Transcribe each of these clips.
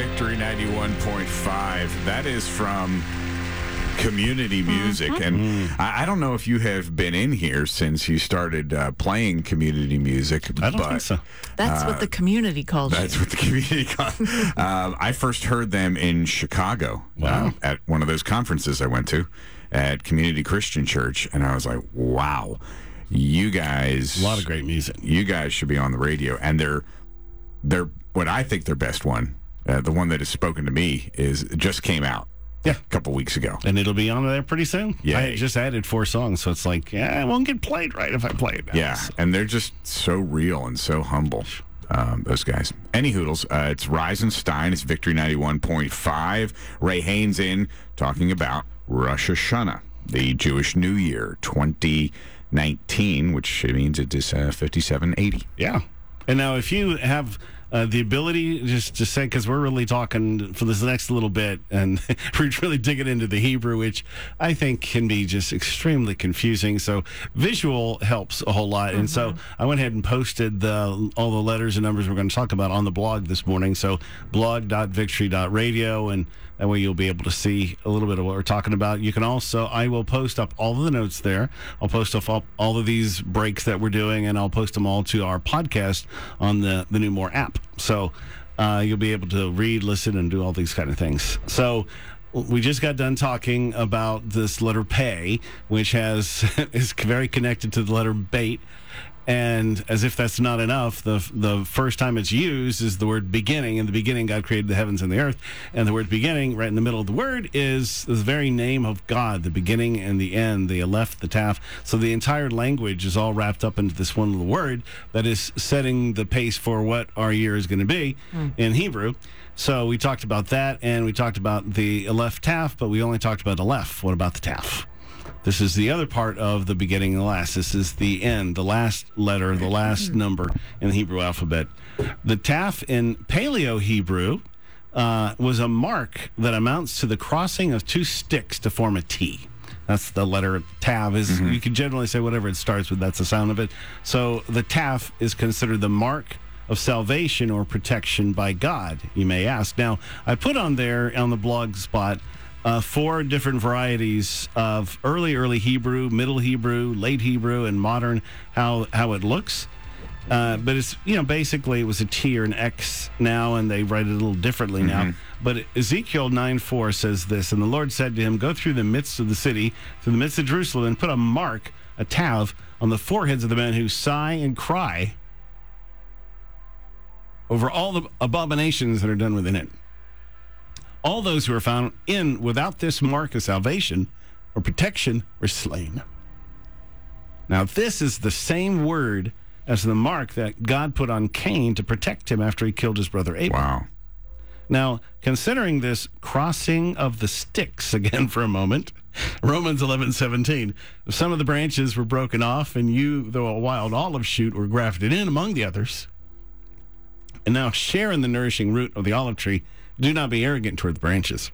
Victory 91.5. That is from community music. And I, I don't know if you have been in here since you started uh, playing community music. I don't but think so. That's what the community calls That's you. what the community called. um, I first heard them in Chicago Wow. um, at one of those conferences I went to at Community Christian Church. And I was like, wow, you guys. A lot of great music. you guys should be on the radio. And they're they're what I think their best one, uh, the one that has spoken to me, is just came out Yeah. a couple weeks ago. And it'll be on there pretty soon. Yeah, I just added four songs, so it's like, yeah, it won't get played right if I play it. now. Yeah, and they're just so real and so humble. Um, those guys. Any hoodles. Uh, it's Reisenstein. It's Victory ninety one point five. Ray Haynes in talking about Rosh Hashanah, the Jewish New Year twenty nineteen, which means it is uh, fifty seven eighty. Yeah. And now, if you have uh, the ability just to say, because we're really talking for this next little bit, and we're really digging into the Hebrew, which I think can be just extremely confusing. So, visual helps a whole lot. And so, I went ahead and posted the, all the letters and numbers we're going to talk about on the blog this morning. So, blog.victory.radio. And that way you'll be able to see a little bit of what we're talking about. You can also, I will post up all of the notes there. I'll post up all, all of these breaks that we're doing, and I'll post them all to our podcast on the, the New More app. So uh, you'll be able to read, listen, and do all these kind of things. So we just got done talking about this letter Pei, which has is very connected to the letter Bet. And as if that's not enough, the the first time it's used is the word beginning. In the beginning, God created the heavens and the earth. And the word beginning, right in the middle of the word, is the very name of God, the beginning and the end, the aleph, the taf. So the entire language is all wrapped up into this one little word that is setting the pace for what our year is going to be hmm. in Hebrew. So we talked about that, and we talked about the aleph taf, but we only talked about the aleph. What about the taf? This is the other part of the beginning and the last. This is the end, the last letter, the last number in the Hebrew alphabet. The taf in Paleo Hebrew uh, was a mark that amounts to the crossing of two sticks to form a T. That's the letter tav. Is you can generally say whatever it starts with. That's the sound of it. So the taf is considered the mark of salvation or protection by God. You may ask. Now I put on there on the blog spot uh, four different varieties of early early Hebrew, middle Hebrew, late Hebrew, and modern. How how it looks. Uh, but it's you know basically it was a T or an X now, and they write it a little differently now. But Ezekiel nine four says this, and the Lord said to him, "Go through the midst of the city, through the midst of Jerusalem, and put a mark, a tav, on the foreheads of the men who sigh and cry over all the abominations that are done within it. All those who are found in without this mark of salvation or protection were slain." Now, this is the same word as the mark that God put on Cain to protect him after he killed his brother Abel. Wow. Now, considering this crossing of the sticks again for a moment, Romans 11 17, some of the branches were broken off, and you, though a wild olive shoot, were grafted in among the others. And now share in the nourishing root of the olive tree. Do not be arrogant toward the branches.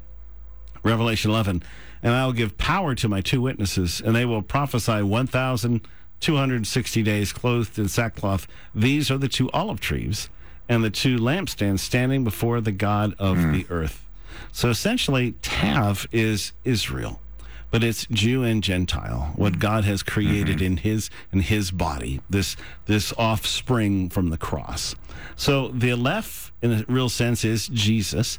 Revelation 11, and I will give power to my two witnesses, and they will prophesy 1,260 days clothed in sackcloth. These are the two olive trees and the two lampstands standing before the God of hmm. the earth. So essentially, Tav is Israel, but it's Jew and Gentile, what mm. God has created mm-hmm. in his in his body, this this offspring from the cross. So the Aleph, in a real sense, is Jesus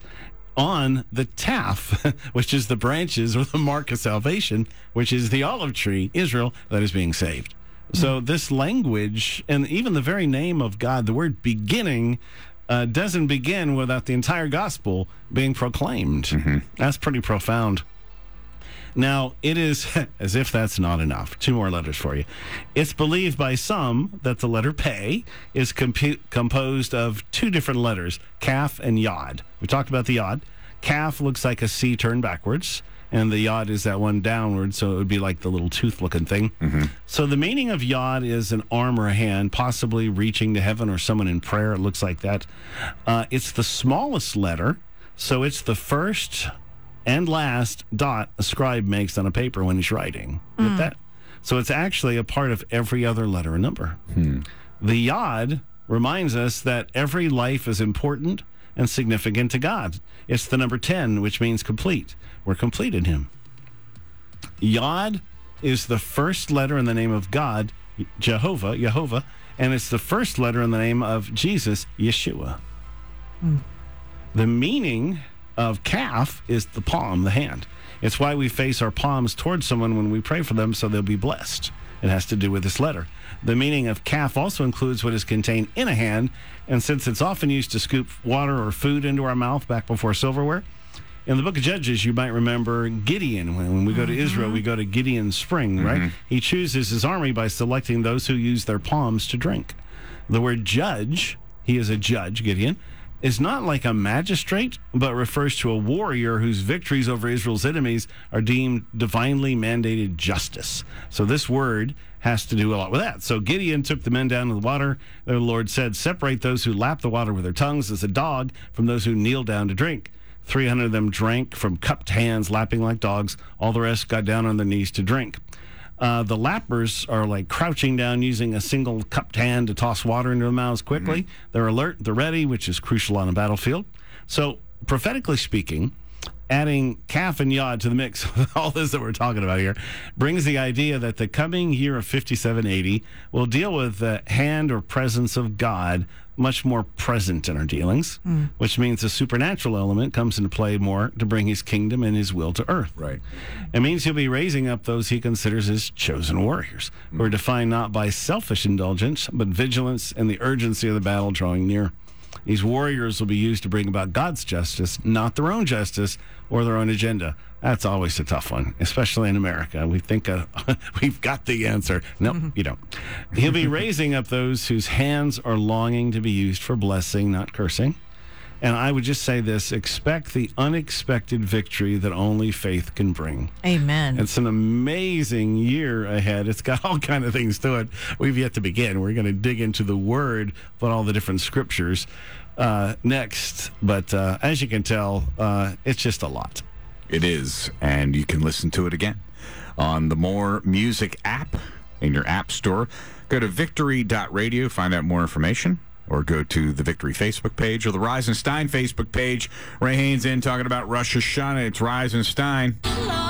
on the Taf, which is the branches or the mark of salvation, which is the olive tree, Israel, that is being saved. So mm. this language and even the very name of God, the word beginning, uh, doesn't begin without the entire gospel being proclaimed. Mm-hmm. That's pretty profound. Now, it is, as if that's not enough, two more letters for you. It's believed by some that the letter Pei is compu- composed of two different letters, kaf and Yod. We talked about the Yod. Kaf looks like a C turned backwards, and the Yod is that one downward, so it would be like the little tooth looking thing. So the meaning of Yod is an arm or a hand, possibly reaching to heaven or someone in prayer. It looks like that. Uh, it's the smallest letter, so it's the first and last dot a scribe makes on a paper when he's writing. Get mm. that? So it's actually a part of every other letter and number. Hmm. The yod reminds us that every life is important and significant to God. It's the number 10, which means complete. We're complete in Him. Yod is the first letter in the name of God, Jehovah, Jehovah, and it's the first letter in the name of Jesus, Yeshua. Hmm. The meaning of kaf is the palm, the hand. It's why we face our palms towards someone when we pray for them so they'll be blessed. It has to do with this letter. The meaning of kaf also includes what is contained in a hand, and since it's often used to scoop water or food into our mouth back before silverware, in the book of Judges, you might remember Gideon. When, when we go to mm-hmm. Israel, we go to Gideon's spring, right? Mm-hmm. He chooses his army by selecting those who use their palms to drink. The word judge, he is a judge, Gideon, is not like a magistrate, but refers to a warrior whose victories over Israel's enemies are deemed divinely mandated justice. So this word has to do a lot with that. So Gideon took the men down to the water. The Lord said, Separate those who lap the water with their tongues as a dog from those who kneel down to drink. 300 of them drank from cupped hands, lapping like dogs. All the rest got down on their knees to drink. Uh, the lappers are like crouching down using a single cupped hand to toss water into their mouths quickly. They're alert, they're ready, which is crucial on a battlefield. So, prophetically speaking, adding kaf and yod to the mix of all this that we're talking about here brings the idea that the coming year of 5780 will deal with the hand or presence of God much more present in our dealings, hmm. which means the supernatural element comes into play more to bring his kingdom and his will to earth. Right. It means he'll be raising up those he considers his chosen warriors, who are hmm. defined not by selfish indulgence, but vigilance and the urgency of the battle drawing near. These warriors will be used to bring about God's justice, not their own justice or their own agenda. That's always a tough one, especially in America. We think uh, we've got the answer. No, nope, you don't. He'll be raising up those whose hands are longing to be used for blessing, not cursing. And I would just say this expect the unexpected victory that only faith can bring. Amen. It's an amazing year ahead. It's got all kind of things to it. We've yet to begin. We're going to dig into the word, but all the different scriptures uh, next. But uh, as you can tell, uh, it's just a lot. It is, and you can listen to it again on the More Music app in your app store. Go to victory.radio, find out more information, or go to the Victory Facebook page or the Rise and Stein Facebook page. Ray Haynes in talking about Rosh Hashanah. It's Rise. Hello.